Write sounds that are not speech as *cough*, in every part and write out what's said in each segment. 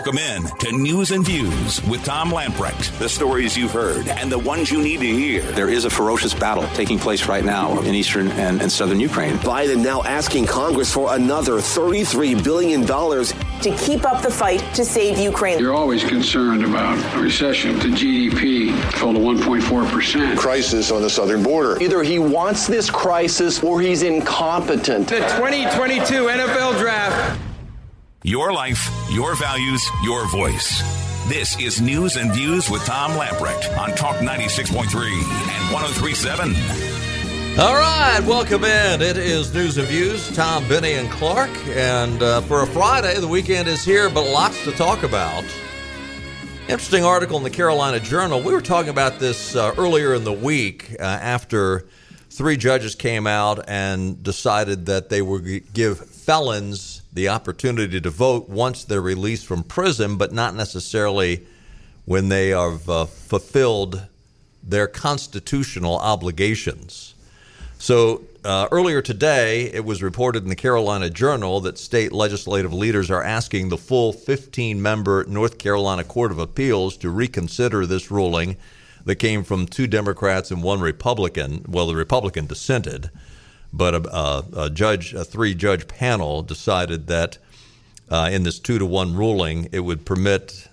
Welcome in to News and Views with Tom Lamprecht. The stories you've heard and the ones you need to hear. There is a ferocious battle taking place right now in eastern and, and southern Ukraine. Biden now asking Congress for another $33 billion to keep up the fight to save Ukraine. You're always concerned about a recession. The GDP fell to 1.4%. Crisis on the southern border. Either he wants this crisis or he's incompetent. The 2022 NFL Draft. Your life, your values, your voice. This is News and Views with Tom Lamprecht on Talk 96.3 and 1037. All right, welcome in. It is News and Views. Tom, Benny, and Clark. And uh, for a Friday, the weekend is here, but lots to talk about. Interesting article in the Carolina Journal. We were talking about this uh, earlier in the week uh, after three judges came out and decided that they would give felons the opportunity to vote once they're released from prison, but not necessarily when they have uh, fulfilled their constitutional obligations. So uh, earlier today, it was reported in the Carolina Journal that state legislative leaders are asking the full 15 member North Carolina Court of Appeals to reconsider this ruling that came from two Democrats and one Republican. Well, the Republican dissented but a, a, judge, a three judge panel decided that uh, in this two to one ruling, it would permit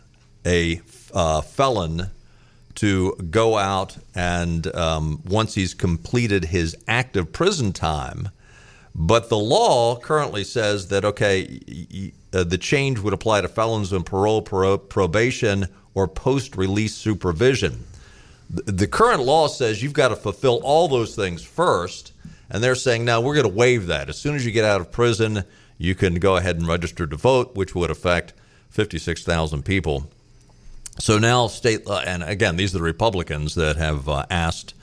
a uh, felon to go out and um, once he's completed his active prison time. But the law currently says that okay, y- y- uh, the change would apply to felons on parole, pro- probation, or post-release supervision. The, the current law says you've got to fulfill all those things first and they're saying, now we're going to waive that. As soon as you get out of prison, you can go ahead and register to vote, which would affect 56,000 people. So now, state, uh, and again, these are the Republicans that have uh, asked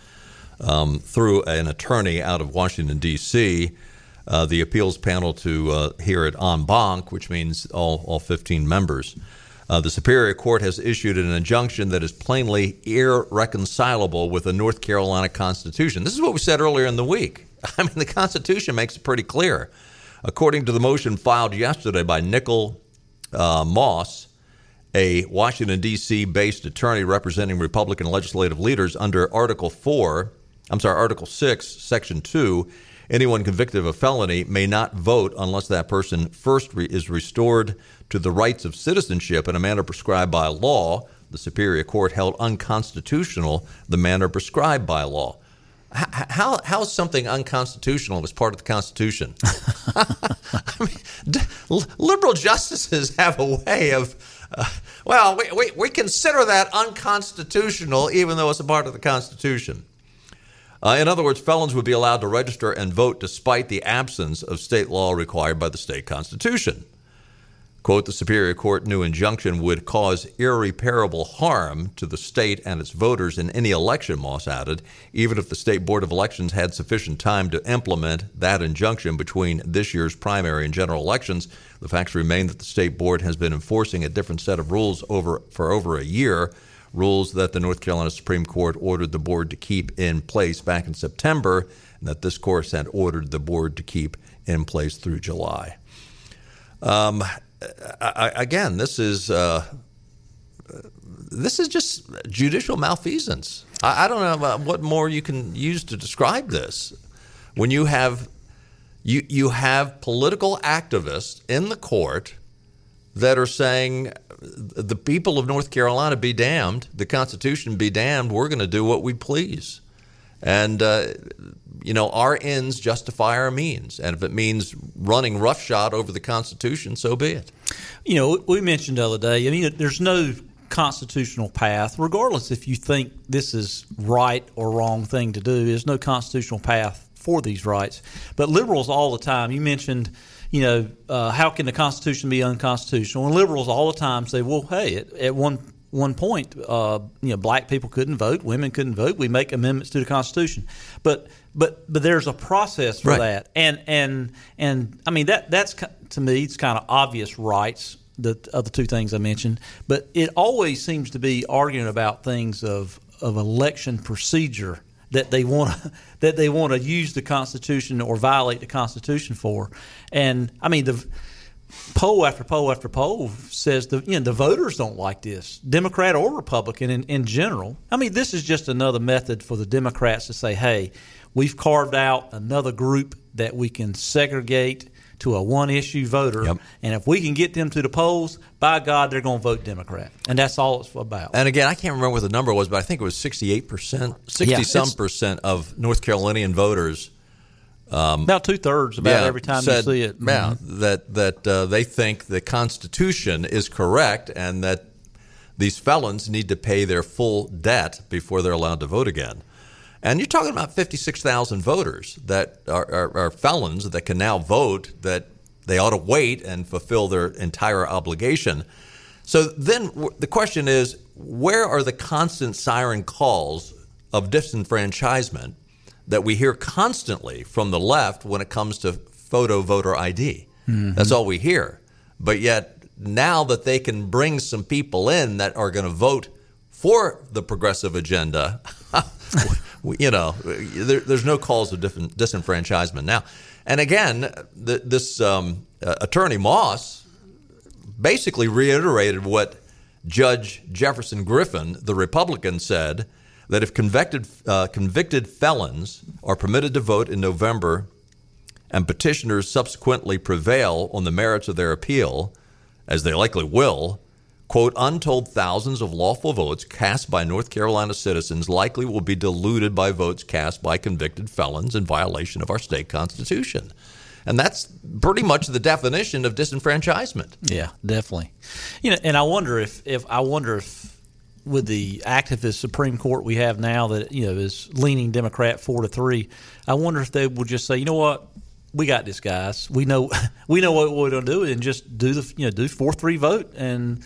um, through an attorney out of Washington, D.C., uh, the appeals panel to uh, hear it en banc, which means all, all 15 members. Uh, the Superior Court has issued an injunction that is plainly irreconcilable with the North Carolina Constitution. This is what we said earlier in the week. *laughs* I mean, the Constitution makes it pretty clear. According to the motion filed yesterday by Nicole uh, Moss, a Washington, D.C. based attorney representing Republican legislative leaders under Article 4, I'm sorry, Article 6, Section 2, anyone convicted of a felony may not vote unless that person first re- is restored to the rights of citizenship in a manner prescribed by law. The Superior Court held unconstitutional the manner prescribed by law how how is something unconstitutional as part of the Constitution? *laughs* I mean, liberal justices have a way of, uh, well, we, we, we consider that unconstitutional even though it's a part of the Constitution. Uh, in other words, felons would be allowed to register and vote despite the absence of state law required by the state constitution. Quote, the Superior Court new injunction would cause irreparable harm to the state and its voters in any election, Moss added, even if the State Board of Elections had sufficient time to implement that injunction between this year's primary and general elections. The facts remain that the State Board has been enforcing a different set of rules over, for over a year, rules that the North Carolina Supreme Court ordered the board to keep in place back in September, and that this court had ordered the board to keep in place through July. Um, I, again, this is uh, this is just judicial malfeasance. I, I don't know what more you can use to describe this. When you have you you have political activists in the court that are saying the people of North Carolina be damned, the Constitution be damned. We're going to do what we please, and uh, you know, our ends justify our means. And if it means running roughshod over the Constitution, so be it. You know, we mentioned the other day, I mean, there's no constitutional path, regardless if you think this is right or wrong thing to do, there's no constitutional path for these rights. But liberals all the time, you mentioned, you know, uh, how can the Constitution be unconstitutional? And liberals all the time say, well, hey, at, at one one point, uh, you know, black people couldn't vote, women couldn't vote. We make amendments to the Constitution, but but but there's a process for right. that, and and and I mean that that's to me it's kind of obvious rights the other two things I mentioned, but it always seems to be arguing about things of of election procedure that they want to, *laughs* that they want to use the Constitution or violate the Constitution for, and I mean the poll after poll after poll says the you know the voters don't like this, Democrat or Republican in, in general. I mean, this is just another method for the Democrats to say, "Hey, we've carved out another group that we can segregate to a one issue voter, Yep. and if we can get them to the polls, by God, they're going to vote Democrat, and that's all it's about." And again, I can't remember what the number was, but I think it was 68%, 60 Yeah, some percent of North Carolinian voters about two thirds, about yeah, every time said, you see it. Yeah, Mhm. that that uh, they think the Constitution is correct and that these felons need to pay their full debt before they're allowed to vote again. And you're talking about 56,000 voters that are, are, are felons that can now vote that they ought to wait and fulfill their entire obligation. So then the question is where are the constant siren calls of disenfranchisement that we hear constantly from the left when it comes to photo voter ID? That's all we hear. But yet, now that they can bring some people in that are going to vote for the progressive agenda, *laughs* you know, there, there's no calls of different disenfranchisement now. And again, the, this um, uh, attorney Moss basically reiterated what Judge Jefferson Griffin, the Republican, said that if convicted uh, convicted felons are permitted to vote in November and petitioners subsequently prevail on the merits of their appeal, as they likely will, quote, untold thousands of lawful votes cast by North Carolina citizens likely will be diluted by votes cast by convicted felons in violation of our state constitution. And that's pretty much the definition of disenfranchisement. Yeah, definitely. You know, and I wonder if, if I wonder if with the activist Supreme Court we have now that you know is leaning Democrat four to three, I wonder if they will just say, you know what, we got this, guys. We know *laughs* we know what we're going to do, and just do the you know do four three vote and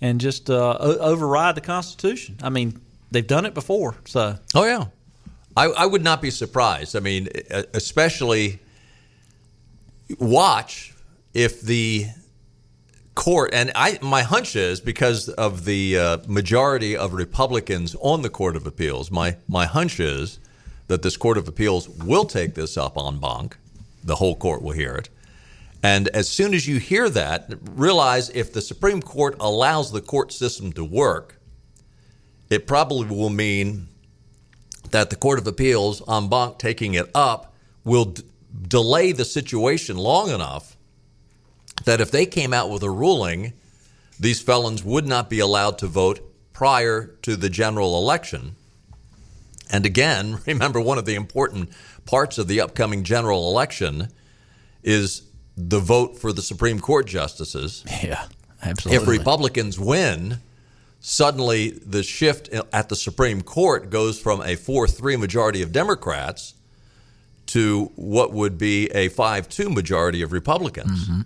and just uh, o- override the Constitution. I mean, they've done it before, so Oh yeah, I, I would not be surprised. I mean, especially watch if the court and I my hunch is because of the uh, majority of Republicans on the Court of Appeals. My my hunch is that this Court of Appeals will take this up en banc. The whole court will hear it. And as soon as you hear that, realize if the Supreme Court allows the court system to work, it probably will mean that the Court of Appeals en banc taking it up will d- delay the situation long enough that if they came out with a ruling, these felons would not be allowed to vote prior to the general election. And again, *laughs* remember one of the important parts of the upcoming general election is the vote for the Supreme Court justices. *laughs* yeah, absolutely. If Republicans win, suddenly the shift at the Supreme Court goes from a 4 3 majority of Democrats to what would be a 5 2 majority of Republicans. Mm-hmm.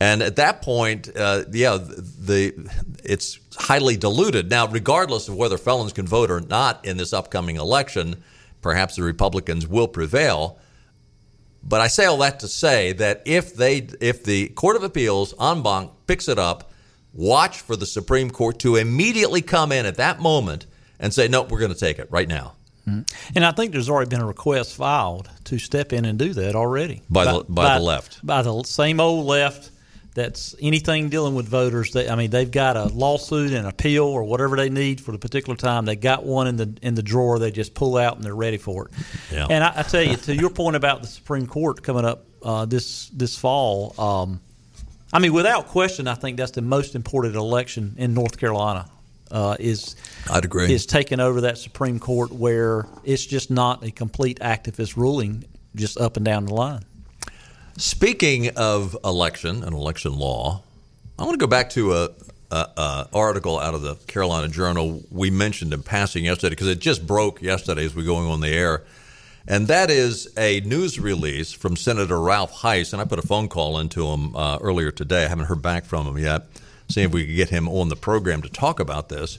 And at that point, uh, yeah, the it's highly diluted. Now, regardless of whether felons can vote or not in this upcoming election, perhaps the Republicans will prevail. But I say all that to say that if they, if the Court of Appeals en banc picks it up, watch for the Supreme Court to immediately come in at that moment and say, "No, we're going to take it right now." And I think there's already been a request filed to step in and do that already By the- by the left. by the same old left. That's anything dealing with voters. They, I mean, they've got a lawsuit and appeal or whatever they need for the particular time. They got one in the in the drawer. They just pull out and they're ready for it. Yeah. And I, I tell you, to your point about the Supreme Court coming up uh, this this fall, um, I mean, without question, I think that's the most important election in North Carolina. Uh, is I'd agree. is taking over that Supreme Court where it's just not a complete activist ruling just up and down the line. Speaking of election and election law, I want to go back to a, a, a article out of the Carolina Journal we mentioned in passing yesterday because it just broke yesterday as we're going on the air, and that is a news release from Senator Ralph Hise. And I put a phone call into him uh, earlier today. I haven't heard back from him yet. Seeing if we could get him on the program to talk about this.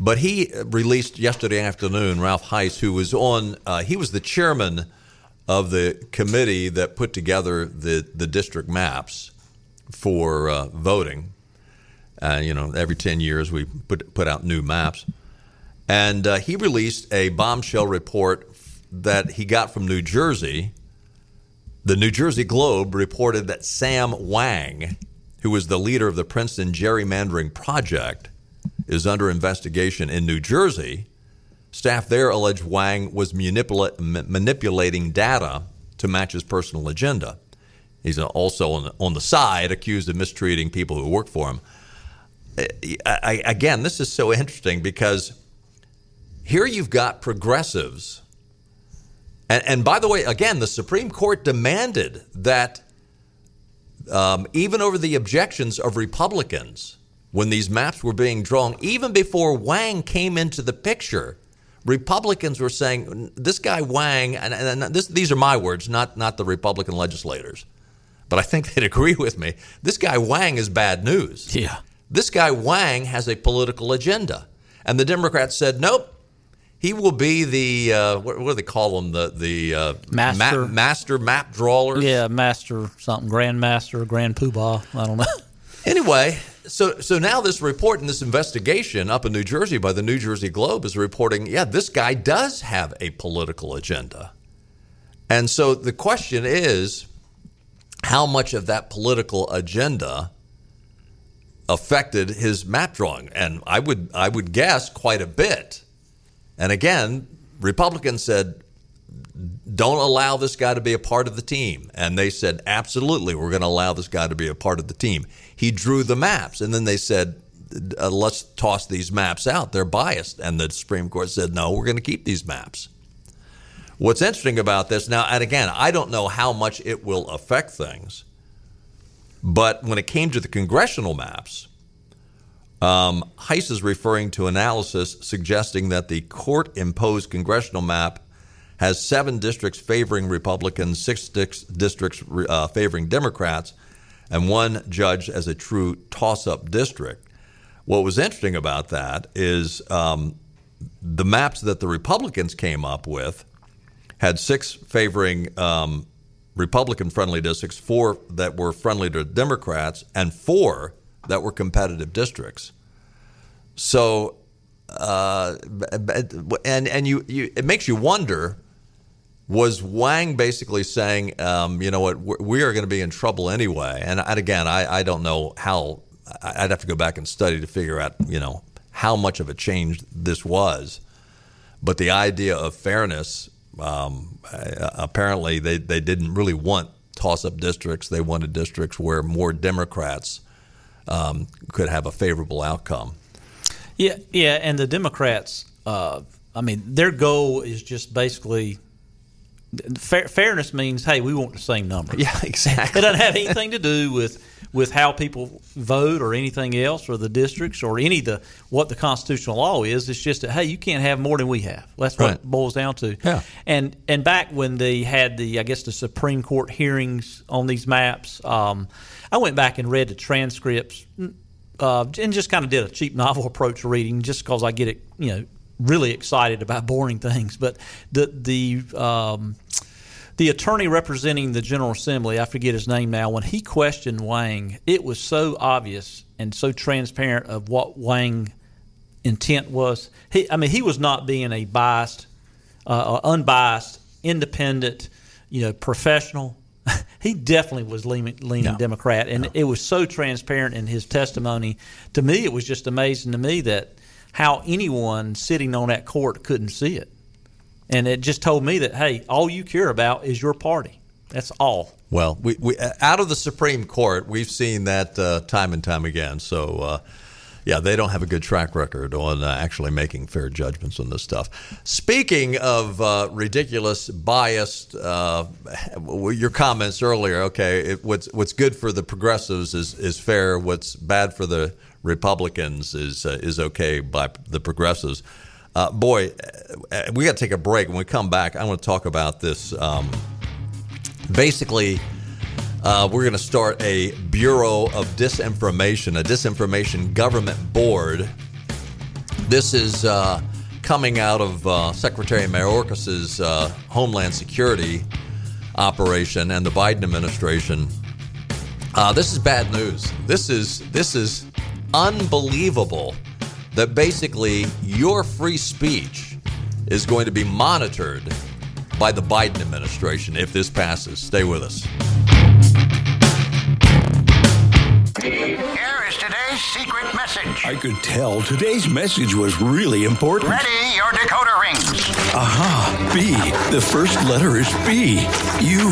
But he released yesterday afternoon Ralph Hise, who was on. Uh, he was the chairman of the committee that put together the, the district maps for uh, voting. Uh, you know, every 10 years we put, put out new maps. And uh, he released a bombshell report that he got from New Jersey the New Jersey Globe reported that Sam Wang, who was the leader of the Princeton gerrymandering project, is under investigation in New Jersey. Staff there allege Wang was manipula- manipulating data to match his personal agenda. He's also on the, on the side accused of mistreating people who work for him. I, again, this is so interesting because here you've got progressives. And, and by the way, again, the Supreme Court demanded that um, even over the objections of Republicans when these maps were being drawn, even before Wang came into the picture, Republicans were saying this guy Wang, and, and this, these are my words, not not the Republican legislators, but I think they'd *laughs* agree with me. This guy Wang is bad news. Yeah, this guy Wang has a political agenda, and the Democrats said nope. He will be the uh, what, what, do they call him? The the uh, master map, master map drawer. Yeah, master something, grandmaster, grand poobah. I don't know. *laughs* anyway, so so now this report and this investigation up in New Jersey by the New Jersey Globe is reporting, yeah, this guy does have a political agenda. And so the question is how much of that political agenda affected his map drawing? And I would I would guess quite a bit. And again, Republicans said don't allow this guy to be a part of the team. And they said, absolutely, we're going to allow this guy to be a part of the team. He drew the maps. And then they said, uh, let's toss these maps out. They're biased. And the Supreme Court said, no, we're going to keep these maps. What's interesting about this now, and again, I don't know how much it will affect things, but when it came to the congressional maps, um, Hise is referring to analysis suggesting that the court imposed congressional map has seven districts favoring Republicans, six districts uh, favoring Democrats, and one judged as a true toss up district. What was interesting about that is um, the maps that the Republicans came up with had six favoring um, Republican friendly districts, four that were friendly to Democrats, and four that were competitive districts. So, uh, and and you, you it makes you wonder was Wang basically saying, um, you know what, we are going to be in trouble anyway? And, and again, I, I, don't know how. I'd have to go back and study to figure out, you know, how much of a change this was. But the idea of fairness, um, apparently, they, they didn't really want toss-up districts. They wanted districts where more Democrats um, could have a favorable outcome. Yeah, yeah, and the Democrats. Uh, I mean, their goal is just basically Fair, fairness means, hey, we want the same number. Yeah, *laughs* exactly. It doesn't have anything to do with with how people vote or anything else or the districts or any the what the constitutional law is. It's just that hey, you can't have more than we have. That's what right. it boils down to. Yeah. And and back when they had the I guess the Supreme Court hearings on these maps, um, I went back and read the transcripts. Uh, and just kind of did a cheap *laughs* novel approach to reading, just because I get it, you know, really excited about boring things. But the the um, the attorney representing the General Assembly, I forget his name now, when he questioned Wang, it was so obvious and so transparent of what Wang intent was. He, I mean, he was not being a biased, uh, unbiased, independent, you know, professional. *laughs* he definitely was leaning, leaning no. Democrat, and no. it was so transparent in his testimony. To me, it was just amazing to me that how anyone sitting on that court couldn't see it. And it just told me that, hey, all you care about is your party. That's all. Well, we, we out of the Supreme Court, we've seen that uh, time and time again. So, uh, yeah, they don't have a good track record on uh, actually making fair judgments on this stuff. Speaking of uh, ridiculous, biased, uh, your comments earlier. Okay, it, what's what's good for the progressives is is fair. What's bad for the Republicans is uh, is okay by the progressives. Uh, boy, uh, we got to take a break. When we come back, I want to talk about this. Um, basically, uh, we're going to start a Bureau of Disinformation, a disinformation government board. This is uh, coming out of uh, Secretary Mayorkas's Homeland Security operation and the Biden administration. this is bad news. This is this is unbelievable that basically your free speech is going to be monitored by the Biden administration if this passes. Stay with us. Here is today's secret message. I could tell today's message was really important. Ready, your decoder rings. Aha, B. The first letter is B. U.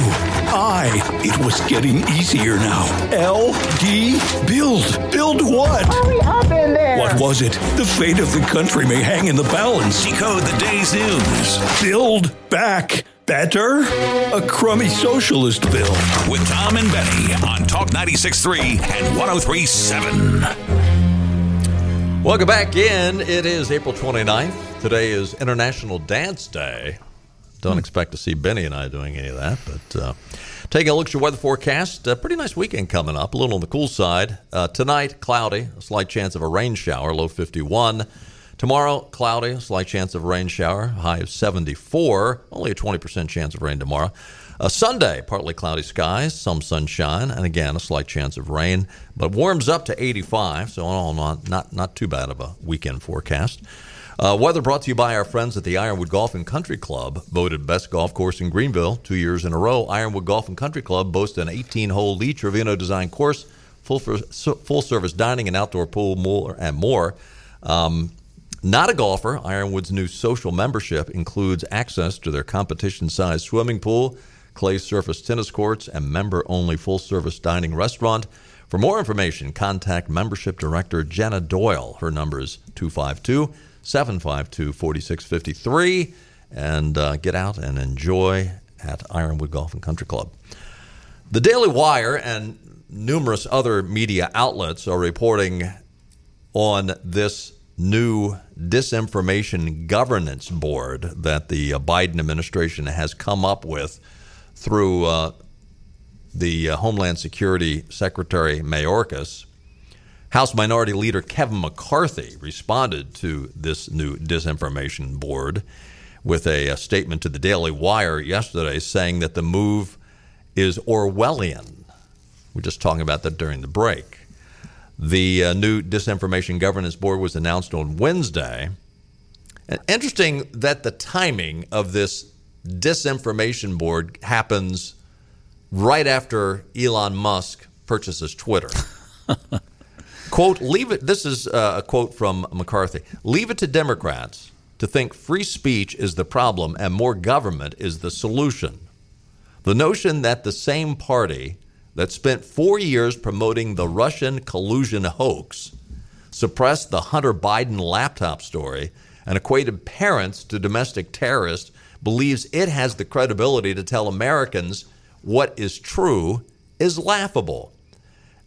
I. It was getting easier now. L. D. Build. Build what? Hurry up in there. What was it? The fate of the country may hang in the balance. Decode the day's news. Build back better? A crummy socialist bill. With Tom and Benny on Talk 96.3 and 103.7. Welcome back in. It is April 29th. Today is International Dance Day. Don't expect to see Benny and I doing any of that, but uh, taking a look at your weather forecast. A pretty nice weekend coming up, a little on the cool side. Uh, tonight, cloudy, a slight chance of a rain shower, low 51. Tomorrow, cloudy, slight chance of rain shower, high of 74, only a 20% chance of rain tomorrow. Uh, Sunday, partly cloudy skies, some sunshine, and again, a slight chance of rain, but warms up to 85, so in all, not, not, not too bad of a weekend forecast. Uh, weather brought to you by our friends at the Ironwood Golf and Country Club, voted best golf course in Greenville two years in a row. Ironwood Golf and Country Club boasts an 18-hole Lee Trevino design course, full for, full service dining and outdoor pool, more and more. Um, not a golfer, Ironwood's new social membership includes access to their competition-sized swimming pool, clay surface tennis courts, and member-only full-service dining restaurant. For more information, contact membership director Jenna Doyle. Her number is 252 752 4653 and uh, get out and enjoy at Ironwood Golf and Country Club. The Daily Wire and numerous other media outlets are reporting on this new disinformation governance board that the uh, Biden administration has come up with through uh, the uh, Homeland Security Secretary Mayorkas. House Minority Leader Kevin McCarthy responded to this new disinformation board with a, a, statement to the Daily Wire yesterday saying that the move is Orwellian. We're just talking about that during the break. The uh, new Disinformation Governance Board was announced on Wednesday. And interesting that the timing of this disinformation board happens right after Elon Musk purchases Twitter. *laughs* quote, leave it, this is uh, a quote from McCarthy leave it to Democrats to think free speech is the problem and more government is the solution. The notion that the same party that spent four years promoting the Russian collusion hoax, suppressed the Hunter Biden laptop story, and equated parents to domestic terrorists believes it has the credibility to tell Americans what is true is laughable.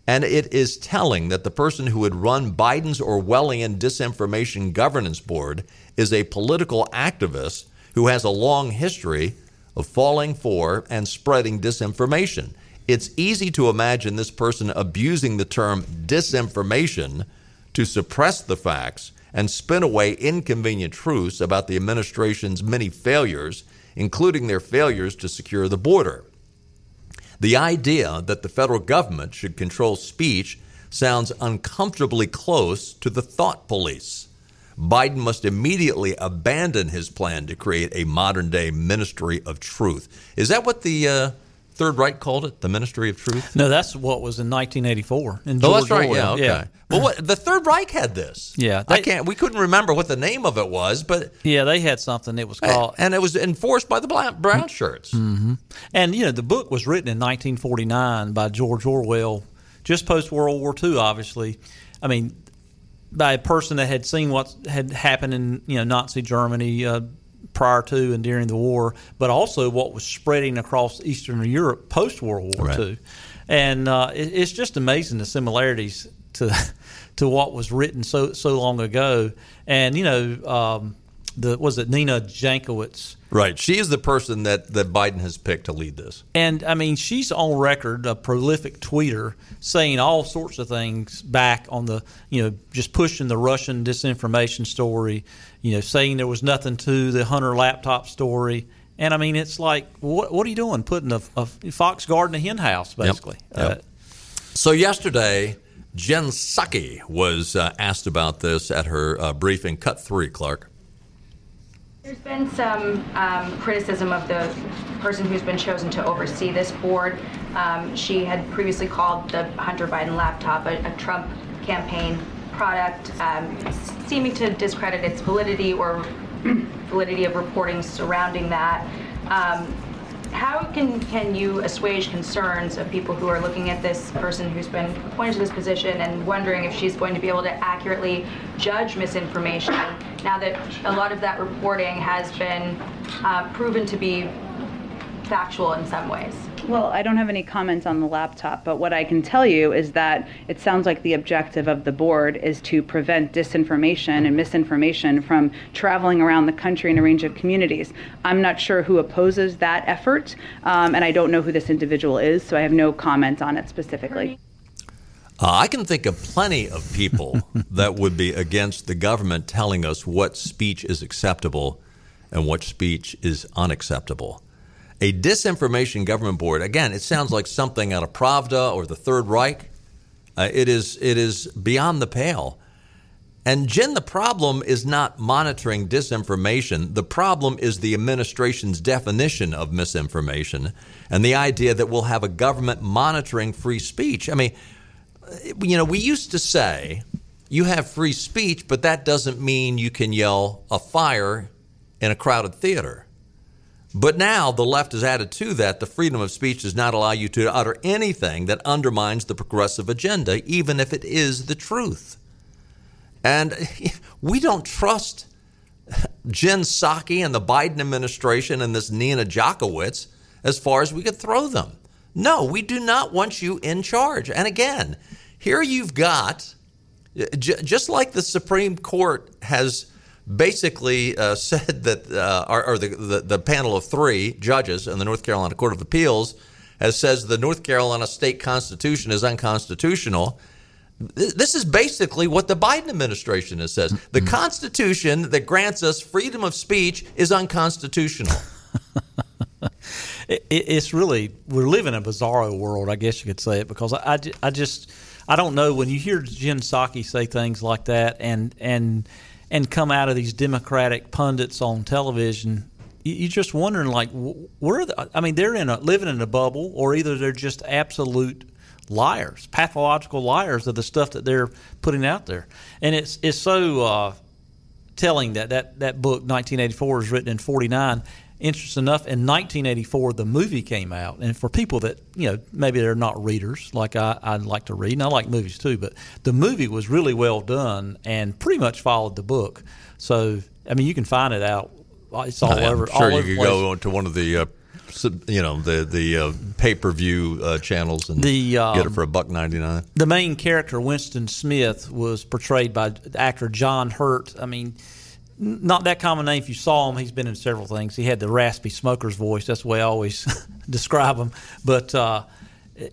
And it is telling that the person who would run Biden's Orwellian disinformation governance board is a political activist who has a long history of falling for and spreading disinformation. It's easy to imagine this person abusing the term disinformation to suppress the facts and spin away inconvenient truths about the administration's many failures, including their failures to secure the border. The idea that the federal government should control speech sounds uncomfortably close to the thought police. Biden must immediately abandon his plan to create a modern day ministry of truth. Is that what the uh, Third Reich called it? The Ministry of Truth? No, that's what was in 1984. In oh, that's right. Orwell. Yeah, okay. Yeah. Well, what, the Third Reich had this. Yeah, I can't. We couldn't remember what the name of it was, but Yeah, they had something It was called. and it was enforced by the brown shirts. hmm And you know, the book was written in 1949 by George Orwell, just post World War II. Obviously, I mean, by a person that had seen what had happened in you know Nazi Germany uh, prior to and during the war, but also what was spreading across Eastern Europe post World War Right. II. And uh, it, it's just amazing the similarities to *laughs* to what was written so so long ago. And you know, um, the was it Nina Jankowicz? Right. She is the person that, that Biden has picked to lead this. And I mean, she's on record, a prolific tweeter, saying all sorts of things back on the, you know, just pushing the Russian disinformation story, you know, saying there was nothing to the Hunter laptop story. And I mean, it's like, what, what are you doing? Putting a, a fox guard in a hen house, basically. Yep. Uh, So yesterday, Jen Psaki was uh, asked about this at her uh, briefing. Cut three, Clark. There's been some um, criticism of the person who's been chosen to oversee this board. Um, she had previously called the Hunter Biden laptop a, a Trump campaign product, um, seeming to discredit its validity or *clears throat* validity of reporting surrounding that. Um, how can, can you assuage concerns of people who are looking at this person who's been appointed to this position and wondering if she's going to be able to accurately judge misinformation now that a lot of that reporting has been uh, proven to be factual in some ways? Well, I don't have any comments on the laptop, but what I can tell you is that it sounds like the objective of the board is to prevent disinformation and misinformation from traveling around the country in a range of communities. I'm not sure who opposes that effort, um, and I don't know who this individual is, so I have no comment on it specifically. Uh, I can think of plenty of people *laughs* that would be against the government telling us what speech is acceptable and what speech is unacceptable. A disinformation government board, again, it sounds like something out of Pravda or the Third Reich. Uh, it, is, it is beyond the pale. And Jen, the problem is not monitoring disinformation. The problem is the administration's definition of misinformation and the idea that we'll have a government monitoring free speech. I mean, you know, we used to say you have free speech, but that doesn't mean you can yell a fire in a crowded theater. But now the left has added to that the freedom of speech does not allow you to utter anything that undermines the progressive agenda, even if it is the truth. And *laughs* we don't trust Jen Psaki and the Biden administration and this Nina Jankowicz as far as we could throw them. No, we do not want you in charge. And again, here you've got, just like the Supreme Court has basically uh, *laughs* said that, uh, or, or the, the, the, panel of three judges in the North Carolina Court of Appeals has says the North Carolina state constitution is unconstitutional. This is basically what the Biden administration has says. The mm-hmm. Constitution that grants us freedom of speech is unconstitutional. *laughs* it, it's really we're living in a bizarro world, I guess you could say it, because I, I, I just I don't know when you hear Jen Psaki say things like that and and and come out of these Democratic pundits on television, you're just wondering like where the, I mean they're in a living in a bubble, or either they're just absolute liars, pathological liars of the stuff that they're putting out there, and it's it's so uh, telling that that that book 1984 is written in 49 interesting enough, in 1984, the movie came out, and for people that you know maybe they're not readers like I, I like to read, and I like movies too, but the movie was really well done and pretty much followed the book. So I mean, you can find it out. It's all over. Sure, all you could go to one of the. Uh, you know the the uh, pay per view uh, channels and the, um, get it for a buck ninety nine. The main character Winston Smith was portrayed by actor John Hurt. I mean, not that common name. If you saw him, he's been in several things. He had the raspy smoker's voice. That's the way I always *laughs* describe him. But uh,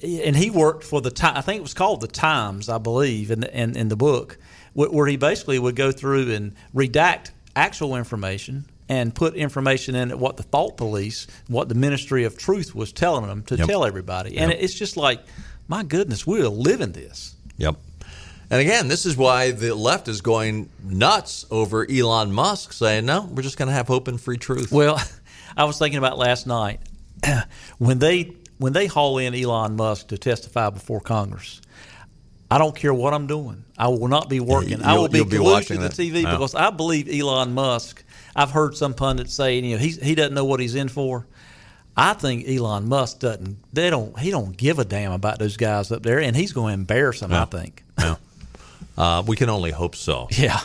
and he worked for the time. I think it was called the Times, I believe, in the, in, in the book, where he basically would go through and redact actual information and put information in what the thought police, what the Ministry of Truth was telling them to yep. tell everybody. Yep. And it's just like, my goodness, we're living this. Yep. And again, this is why the left is going nuts over Elon Musk saying, no, we're just going to have hope and free truth. Well, *laughs* I was thinking about last night *clears throat* when they when they haul in Elon Musk to testify before Congress. I don't care what I'm doing. I will not be working. I will be glued to the TV oh. because I believe Elon Musk. I've heard some pundits say, you know, he he doesn't know what he's in for. I think Elon Musk doesn't. They don't. He don't give a damn about those guys up there, and he's going to embarrass them. Yeah. I think. Yeah. Uh, we can only hope so. Yeah.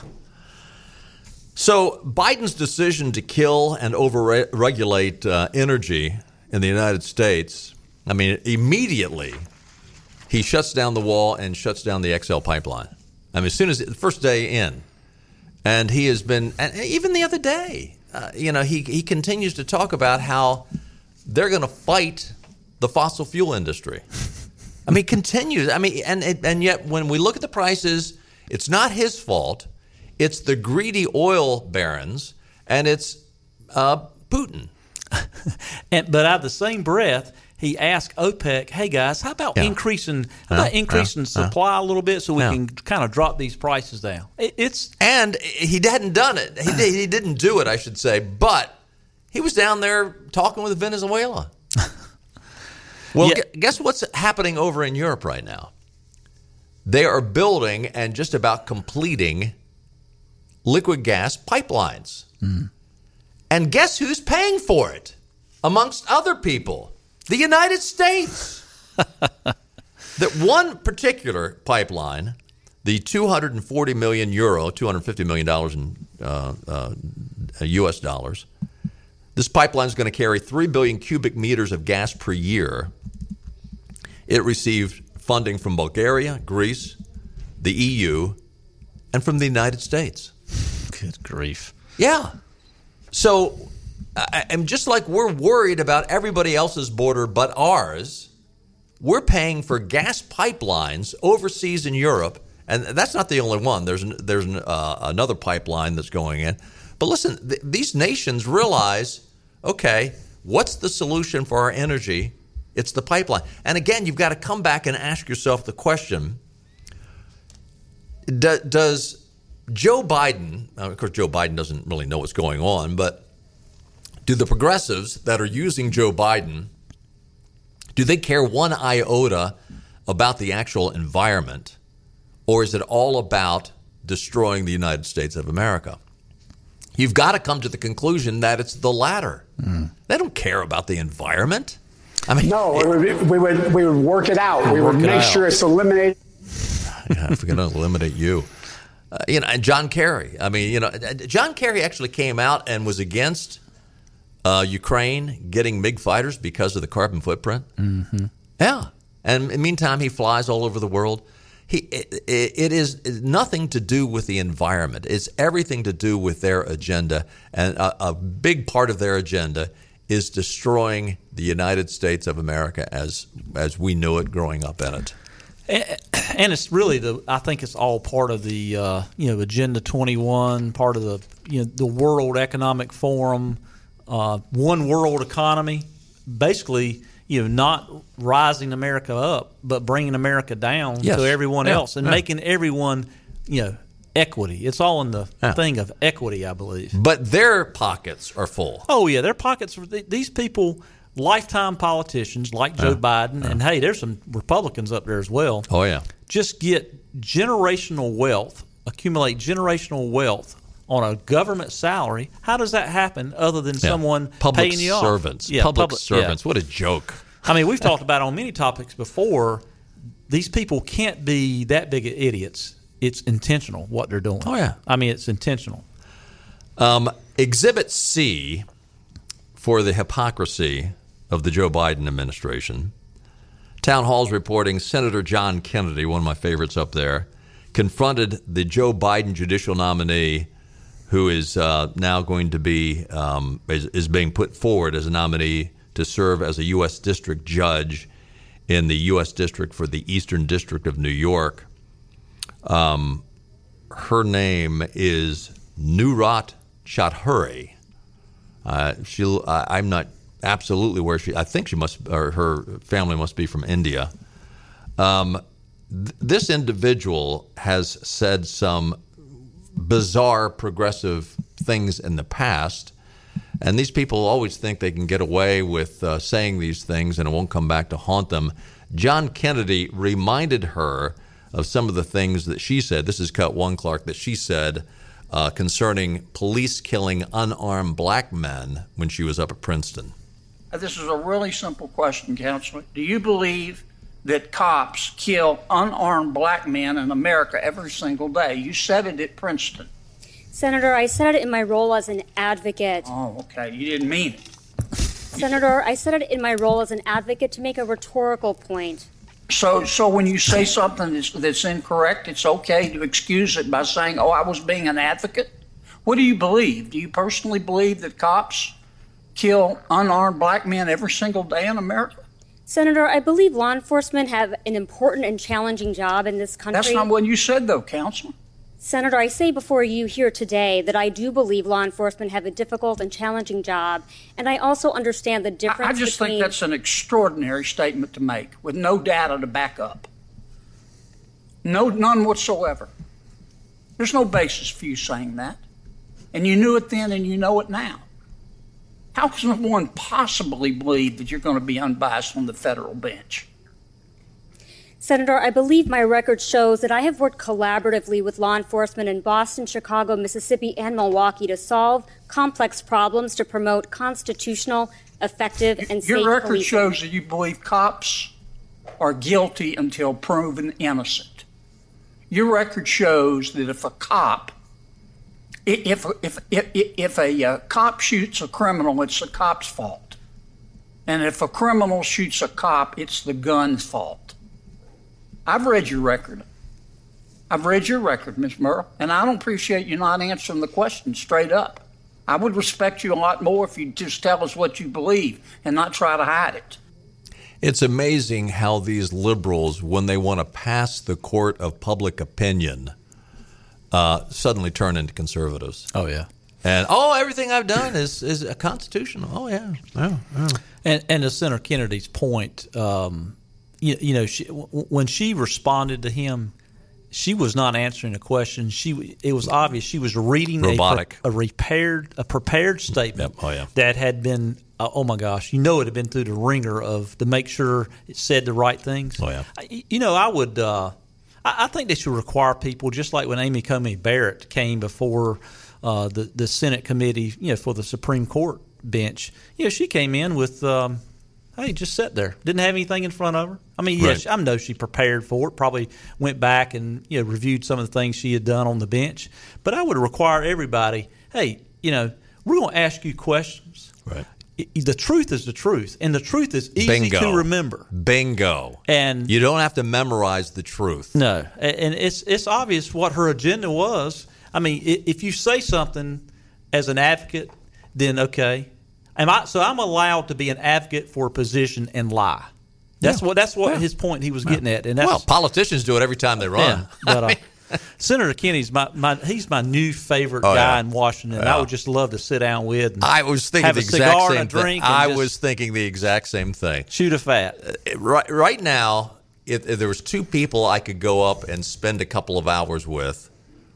So Biden's decision to kill and overregulate uh, energy in the United States, I mean, immediately he shuts down the wall and shuts down the XL pipeline. I mean, as soon as the first day in, and he has been, and even the other day, uh, you know, he he continues to talk about how they're going to fight the fossil fuel industry. *laughs* I mean, continues. I mean, and and yet when we look at the prices it's not his fault. It's the greedy oil barons, and it's uh, Putin. *laughs* and, but out of the same breath, he asked OPEC, "Hey guys, how about Yeah. increasing how Yeah, about increasing yeah, supply a little bit so we can kind of drop these prices down?" It, it's And he hadn't done it. He, did, he didn't do it, I should say, but he was down there talking with Venezuela. *laughs* well, guess what's happening over in Europe right now? They are building and just about completing liquid gas pipelines. And guess who's paying for it? Amongst other people, the United States. *laughs* that one particular pipeline, the 240 million euro, 250 million dollars in uh, uh, U.S. dollars, this pipeline is going to carry three billion cubic meters of gas per year. It received funding from Bulgaria, Greece, the EU, and from the United States. good grief. Yeah. So, I- I'm just like we're worried about everybody else's border but ours. We're paying for gas pipelines overseas in Europe, and that's not the only one. There's there's uh, another pipeline that's going in. But listen, th- these nations realize, okay, what's the solution for our energy? It's the pipeline. And again, you've got to come back and ask yourself the question: do, does Joe Biden, of course, Joe Biden doesn't really know what's going on, but do the progressives that are using Joe Biden, do they care one iota about the actual environment, or is it all about destroying the United States of America? You've got to come to the conclusion that it's the latter. Hmm. They don't care about the environment. I mean, No, we would, we would we would work it out. We would Work it make sure it's eliminated. Yeah, if we're going to eliminate you. Uh, you know, and John Kerry. I mean, you know, John Kerry actually came out and was against uh, Ukraine getting MiG fighters because of the carbon footprint. Mm-hmm. Yeah, and in the meantime, he flies all over the world. He, it, it it is nothing to do with the environment. It's everything to do with their agenda, and a, a big part of their agenda is destroying the United States of America as as we knew it growing up in it. and it's really the I think it's all part of the uh, you know Agenda 21, part of the you know the World Economic Forum, uh, one world economy, basically you know not rising America up but bringing America down Yes. to everyone Yeah, else and yeah. making everyone you know equity. It's all in the Yeah. thing of equity, I believe. But their pockets are full. Oh yeah, their pockets. These people, lifetime politicians like Joe Biden, and hey, there's some Republicans up there as well. Oh yeah. Just get generational wealth, accumulate generational wealth on a government salary. How does that happen other than someone public paying you off? servants. Yeah, public, public- servants. What a joke. I mean, we've talked about on many topics before. These people can't be that big of idiots. It's intentional what they're doing. Oh, yeah. I mean, it's intentional. Um, exhibit C for the hypocrisy of the Joe Biden administration. Town Hall's reporting Senator John Kennedy, one of my favorites up there, confronted the Joe Biden judicial nominee, who is uh, now going to be um, is, is being put forward as a nominee to serve as a U.S. district judge in the U.S. district for the Eastern District of New York. Um, her name is Nusrat Choudhury. Uh, she, I I'm not absolutely where she. I think she must, or her family must be from India. Um, th- this individual has said some bizarre progressive things in the past, and these people always think they can get away with uh, saying these things and it won't come back to haunt them. John Kennedy reminded her of some of the things that she said. This is cut one, Clark, that she said uh, concerning police killing unarmed black men when she was up at Princeton. Uh, This is a really simple question, Counselor. Do you believe that cops kill unarmed black men in America every single day? You said it at Princeton. Senator, I said it in my role as an advocate. Oh, okay. You didn't mean it. Senator, I said it in my role as an advocate to make a rhetorical point. So, so when you say something that's, that's incorrect, it's okay to excuse it by saying, "Oh, I was being an advocate." What do you believe? Do you personally believe that cops kill unarmed black men every single day in America? Senator, I believe law enforcement have an important and challenging job in this country. That's not what you said, though, Counselor. Senator, I say before you here today that I do believe law enforcement have a difficult and challenging job, and I also understand the difference. I just between... think that's an extraordinary statement to make with no data to back up. No, none whatsoever. There's no basis for you saying that. And you knew it then and you know it now. How can one possibly believe that you're going to be unbiased on the federal bench? Senator, I believe my record shows that I have worked collaboratively with law enforcement in Boston, Chicago, Mississippi, and Milwaukee to solve complex problems to promote constitutional, effective, and Your safe record policing. shows that you believe cops are guilty until proven innocent. Your record shows that if a cop, if if if, if a uh, cop shoots a criminal, it's the cop's fault, and if a criminal shoots a cop, it's the gun's fault. I've read your record. I've read your record, Ms. Merle, and I don't appreciate you not answering the question straight up. I would respect you a lot more if you'd just tell us what you believe and not try to hide it. It's amazing how these liberals, when they want to pass the court of public opinion, uh, suddenly turn into conservatives. Oh yeah. And oh, everything I've done is is a constitutional. Oh yeah, yeah, yeah. And and to Senator Kennedy's point, um, you, you know, she, w- when she responded to him, she was not answering a question. She it was obvious she was reading Robotic. a, a repaired a prepared statement Oh yeah. that had been uh, oh my gosh, you know it had been through the wringer of to make sure it said the right things. Oh yeah. I- You know, I would. Uh, I, I think they should require people, just like when Amy Coney Barrett came before uh, the the Senate committee, you know, for the Supreme Court bench. You know, she came in with. Um, Hey, just sat there. Didn't have anything in front of her. I mean, yes, Right. I know she prepared for it. Probably went back and you know reviewed some of the things she had done on the bench. But I would require everybody. Hey, you know, we're going to ask you questions. Right. The truth is the truth, and the truth is easy Bingo. to remember. Bingo. And You don't have to memorize the truth. no, and it's it's obvious what her agenda was. I mean, if you say something as an advocate, then okay. Am I so I'm allowed to be an advocate for a position and lie? That's Yeah. what that's what Yeah. his point he was getting at, and that's well, politicians do it every time they run. yeah. But uh, *laughs* Senator Kenny's my, my he's my new favorite Oh, guy yeah. in Washington. Yeah. I would just love to sit down with. And I was thinking have the a exact cigar same and a thing. drink. and I was thinking the exact same thing. shoot a fat. Right, right now, if, if there was two people I could go up and spend a couple of hours with,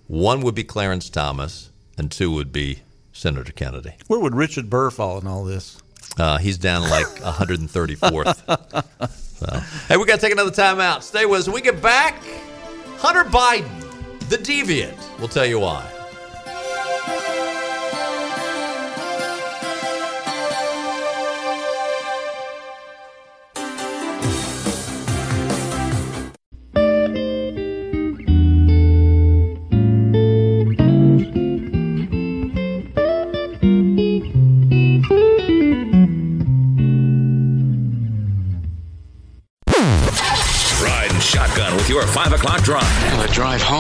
one would be Clarence Thomas, and two would be Senator Kennedy. Where would Richard Burr fall in all this? Uh, he's down like *laughs* 134th. So. Hey, we got to take another time out. Stay with us. When we get back, Hunter Biden, the deviant. We'll tell you why.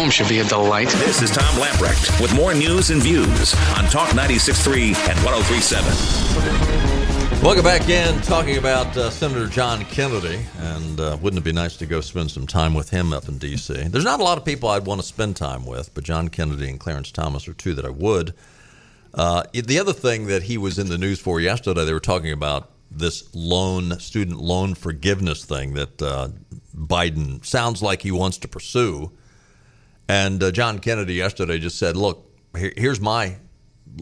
Home should be a delight. This is Tom Lamprecht with more news and views on Talk 96.3 and 103.7. Welcome back in, talking about uh, Senator John Kennedy, and uh, wouldn't it be nice to go spend some time with him up in D.C.? There's not a lot of people I'd want to spend time with, but John Kennedy and Clarence Thomas are two that I would. Uh, the other thing that he was in the news for yesterday, they were talking about this loan, student loan forgiveness thing that uh, Biden sounds like he wants to pursue. And uh, John Kennedy yesterday just said, "Look, here, here's my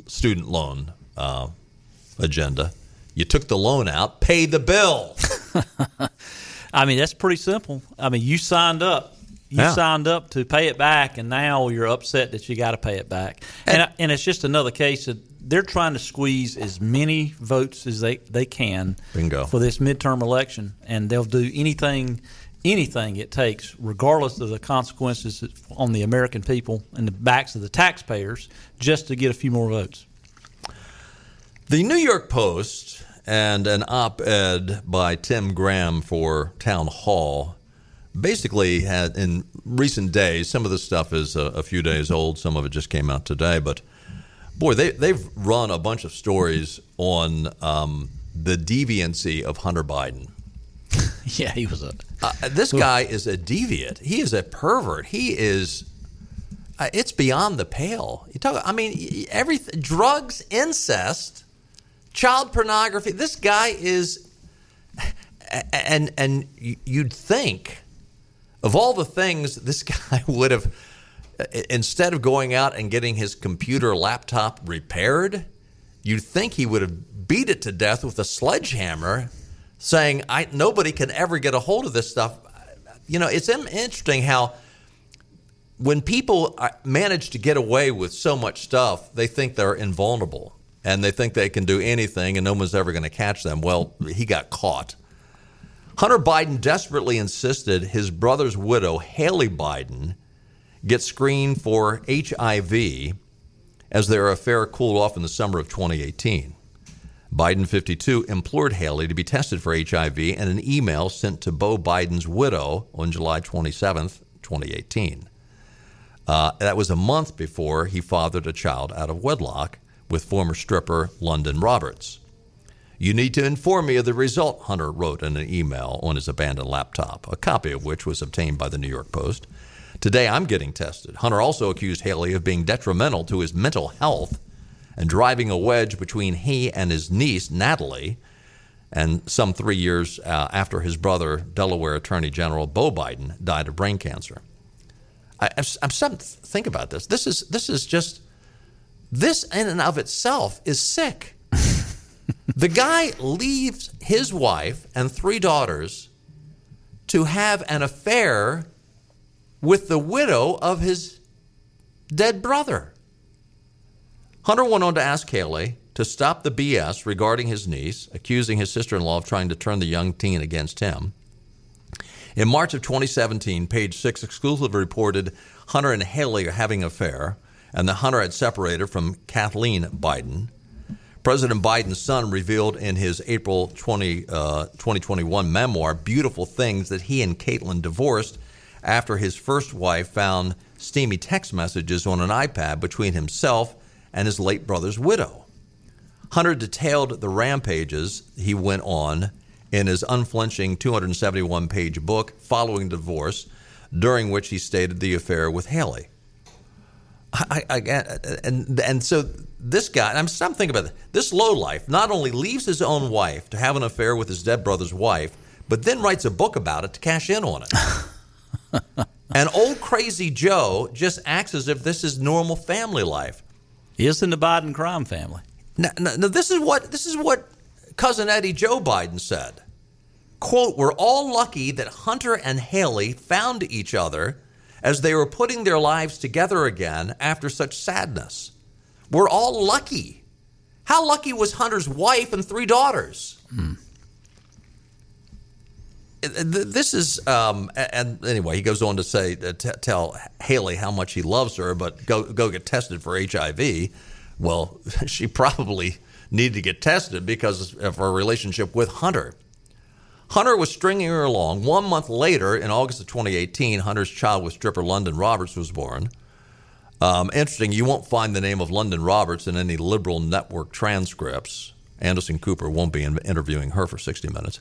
student loan uh, agenda. You took the loan out, pay the bill." *laughs* I mean, that's pretty simple. I mean, you signed up. You Yeah. signed up to pay it back, and now you're upset that you got to pay it back. And, and it's just another case that they're trying to squeeze as many votes as they, they can Bingo. for this midterm election, and they'll do anything anything it takes, regardless of the consequences on the American people and the backs of the taxpayers, just to get a few more votes. The New York Post and an op ed by Tim Graham for Town Hall basically had, in recent days, some of this stuff is a, a few days old, some of it just came out today, but boy, they, they've run a bunch of stories on um, the deviancy of Hunter Biden. *laughs* yeah, he was a. Uh, this guy is a deviant. He is a pervert. He is. uh, it's beyond the pale. You talk. I mean, everything: drugs, incest, child pornography. This guy is, and and you'd think of all the things *laughs* this guy would have, instead of going out and getting his computer laptop repaired, you'd think he would have beat it to death with a sledgehammer, saying, "I nobody can ever get a hold of this stuff." You know, it's interesting how when people uh, manage to get away with so much stuff, they think they're invulnerable and they think they can do anything and no one's ever going to catch them. Well, he got caught. Hunter Biden desperately insisted his brother's widow, Hallie Biden, get screened for HIV as their affair cooled off in the summer of 2018. Biden 52 implored Hallie to be tested for HIV in an email sent to Beau Biden's widow on July 27, 2018. Uh, that was a month before he fathered a child out of wedlock with former stripper Lunden Roberts. You need to inform me of the result, Hunter wrote in an email on his abandoned laptop, a copy of which was obtained by the New York Post. Today I'm getting tested. Hunter also accused Hallie of being detrimental to his mental health and driving a wedge between he and his niece, Natalie, and some three years uh, after his brother, Delaware Attorney General Beau Biden, died of brain cancer. I, am starting to think about this. This is this is just this in and of itself is sick. *laughs* the guy leaves his wife and three daughters to have an affair with the widow of his dead brother. Hunter went on to ask Hallie to stop the BS regarding his niece, accusing his sister in law of trying to turn the young teen against him. In March of 2017, page six exclusively reported Hunter and Hallie are having an affair, and that Hunter had separated from Kathleen Biden. President Biden's son revealed in his April 20, uh, 2021 memoir, Beautiful Things, that he and Caitlyn divorced after his first wife found steamy text messages on an iPad between himself and his late brother's widow. Hunter detailed the rampages he went on in his unflinching 271 page book, Following Divorce, during which he stated the affair with Hallie. I, I, and, and so this guy, I'm, I'm thinking about this, this lowlife not only leaves his own wife to have an affair with his dead brother's wife, but then writes a book about it to cash in on it. *laughs* and old crazy Joe just acts as if this is normal family life. Isn't the Biden crime family? Now, now, this is what this is what cousin Eddie Joe Biden said quote, We're all lucky that Hunter and Hallie found each other as they were putting their lives together again after such sadness. We're all lucky. How lucky was Hunter's wife and three daughters? Hmm. This is, um, and anyway, he goes on to say, t- tell Hallie how much he loves her, but go go get tested for HIV. Well, *laughs* she probably needed to get tested because of her relationship with Hunter. Hunter was stringing her along. One month later, in August of 2018, Hunter's child with stripper Lunden Roberts was born. Um, interesting, you won't find the name of Lunden Roberts in any liberal network transcripts. Anderson Cooper won't be interviewing her for 60 minutes.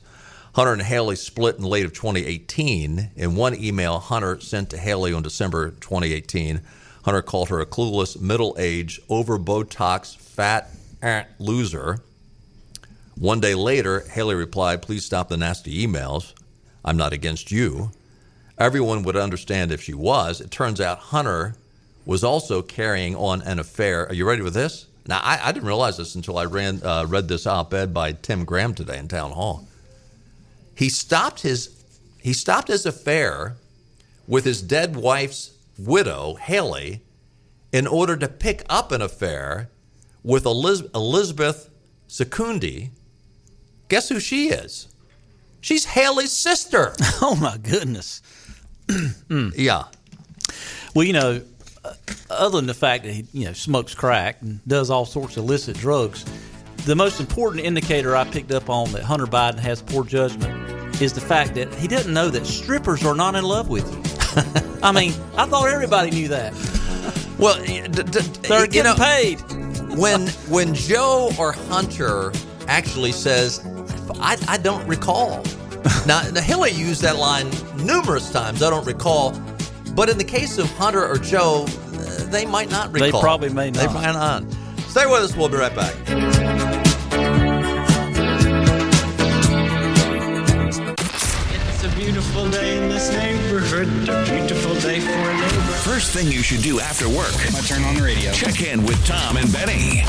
Hunter and Hallie split in late of 2018. In one email Hunter sent to Hallie on December 2018, Hunter called her a clueless, middle aged, over Botox, fat loser one day later, Haley replied, Please stop the nasty emails. I'm not against you. Everyone would understand if she was. It turns out Hunter was also carrying on an affair. Are you ready with this? Now, I, I didn't realize this until I ran, uh, read this op ed by Tim Graham today in Town Hall. He stopped his, he stopped his affair with his dead wife's widow, Hallie, in order to pick up an affair with Eliz- Elizabeth Secundy, Guess who she is? She's Hallie's sister. *laughs* Oh my goodness. mm. *clears throat* Yeah. Well, you know, uh, other than the fact that he, you know, smokes crack and does all sorts of illicit drugs, the most important indicator I picked up on that Hunter Biden has poor judgment is the fact that he doesn't know that strippers are not in love with you. I mean, I thought everybody knew that. Well, d- d- they're getting know, paid. when when Joe or Hunter actually says, I, I don't recall. now, Haley used that line numerous times. I don't recall. But in the case of Hunter or Joe, uh, they might not recall. They probably may not. They might not. Stay with us. We'll be right back. Neighborhood, a beautiful day for a neighbor. First thing you should do after work. I turn on the radio. Check in with Tom and Benny.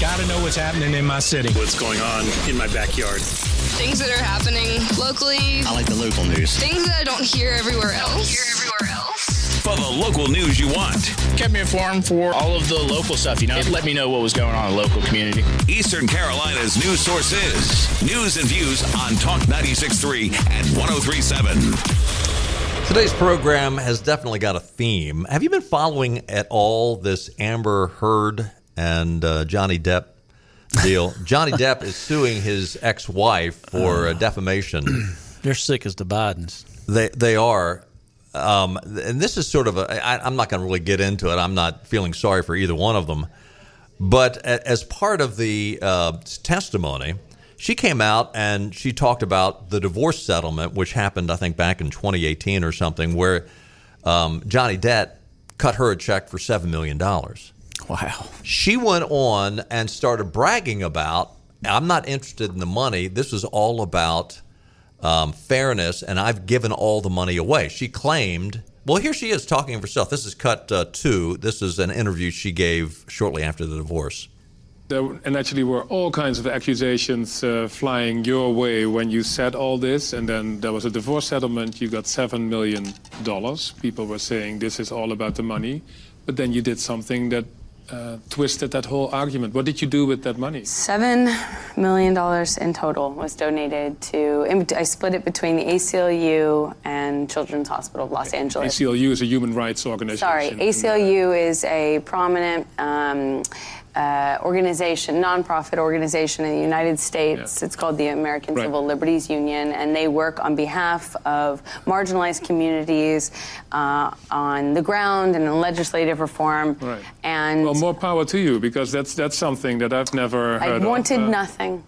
Gotta know what's happening in my city. What's going on in my backyard. Things that are happening locally. I like the local news. Things that I don't hear everywhere else. Hear everywhere else. For the local news you want. Kept me informed for all of the local stuff, you know. It let me know what was going on in the local community. Eastern Carolina's news source is News and Views on Talk 96.3 and 103.7. Today's program has definitely got a theme. Have you been following at all this Amber Heard and uh, Johnny Depp deal? *laughs* Johnny Depp is suing his ex-wife for uh, defamation. *clears throat* They're sick as the Bidens. They they are, um, and this is sort of a. I, I'm not going to really get into it. I'm not feeling sorry for either one of them, but as part of the uh, testimony, she came out and she talked about the divorce settlement, which happened, I think, back in 2018 or something, where um, Johnny Depp cut her a check for seven million dollars. Wow. She went on and started bragging about. I'm not interested in the money. This is all about um, fairness, and I've given all the money away. She claimed. Well, here she is talking of herself. This is cut uh, two. This is an interview she gave shortly after the divorce. There and actually were all kinds of accusations uh, flying your way when you said all this, and then there was a divorce settlement. You got seven million dollars. People were saying this is all about the money, but then you did something that uh, twisted that whole argument. What did you do with that money? Seven million dollars in total was donated to. I split it between the ACLU and Children's Hospital of Los Angeles. ACLU is a human rights organization. Sorry, ACLU is a prominent um, uh, organization, nonprofit organization in the United States. It's called the American Right. Civil Liberties Union, and they work on behalf of marginalized communities uh, on the ground and in legislative reform. Right. And Well, more power to you because that's that's something that I've never I wanted of. Uh, nothing.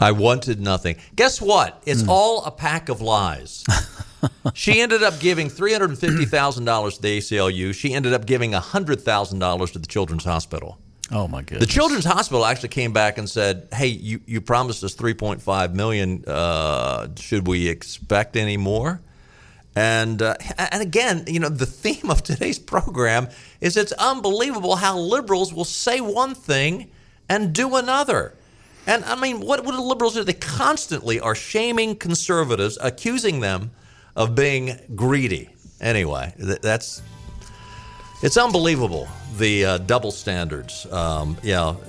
I wanted nothing. Guess what? It's all a pack of lies. *laughs* she ended up giving $350,000 to the ACLU. She ended up giving $100,000 to the Children's Hospital. Oh my goodness. The Children's Hospital actually came back and said, "Hey, you, you promised us 3.5 million. Uh, should we expect any more?" And uh, and again, you know, the theme of today's program is it's unbelievable how liberals will say one thing and do another. And I mean, what do liberals do? They constantly are shaming conservatives, accusing them of being greedy. Anyway, th- that's it's unbelievable the uh, double standards. Um, you know,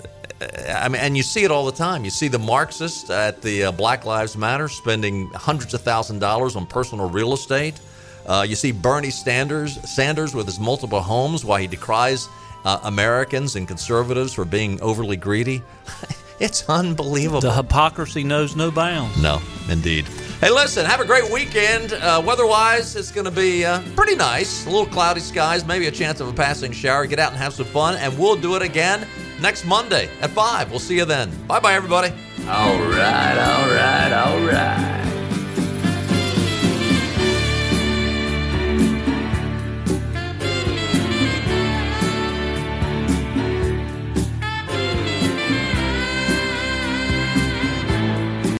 I mean, and you see it all the time. You see the Marxists at the uh, Black Lives Matter spending hundreds of thousand dollars on personal real estate. Uh, you see Bernie Sanders, Sanders with his multiple homes, while he decries uh, Americans and conservatives for being overly greedy. *laughs* it's unbelievable. The hypocrisy knows no bounds. No, indeed. Hey, listen, have a great weekend. Uh, weather-wise, it's going to be uh, pretty nice. A little cloudy skies, maybe a chance of a passing shower. Get out and have some fun, and we'll do it again next Monday at 5. We'll see you then. Bye-bye, everybody. All right, all right, all right.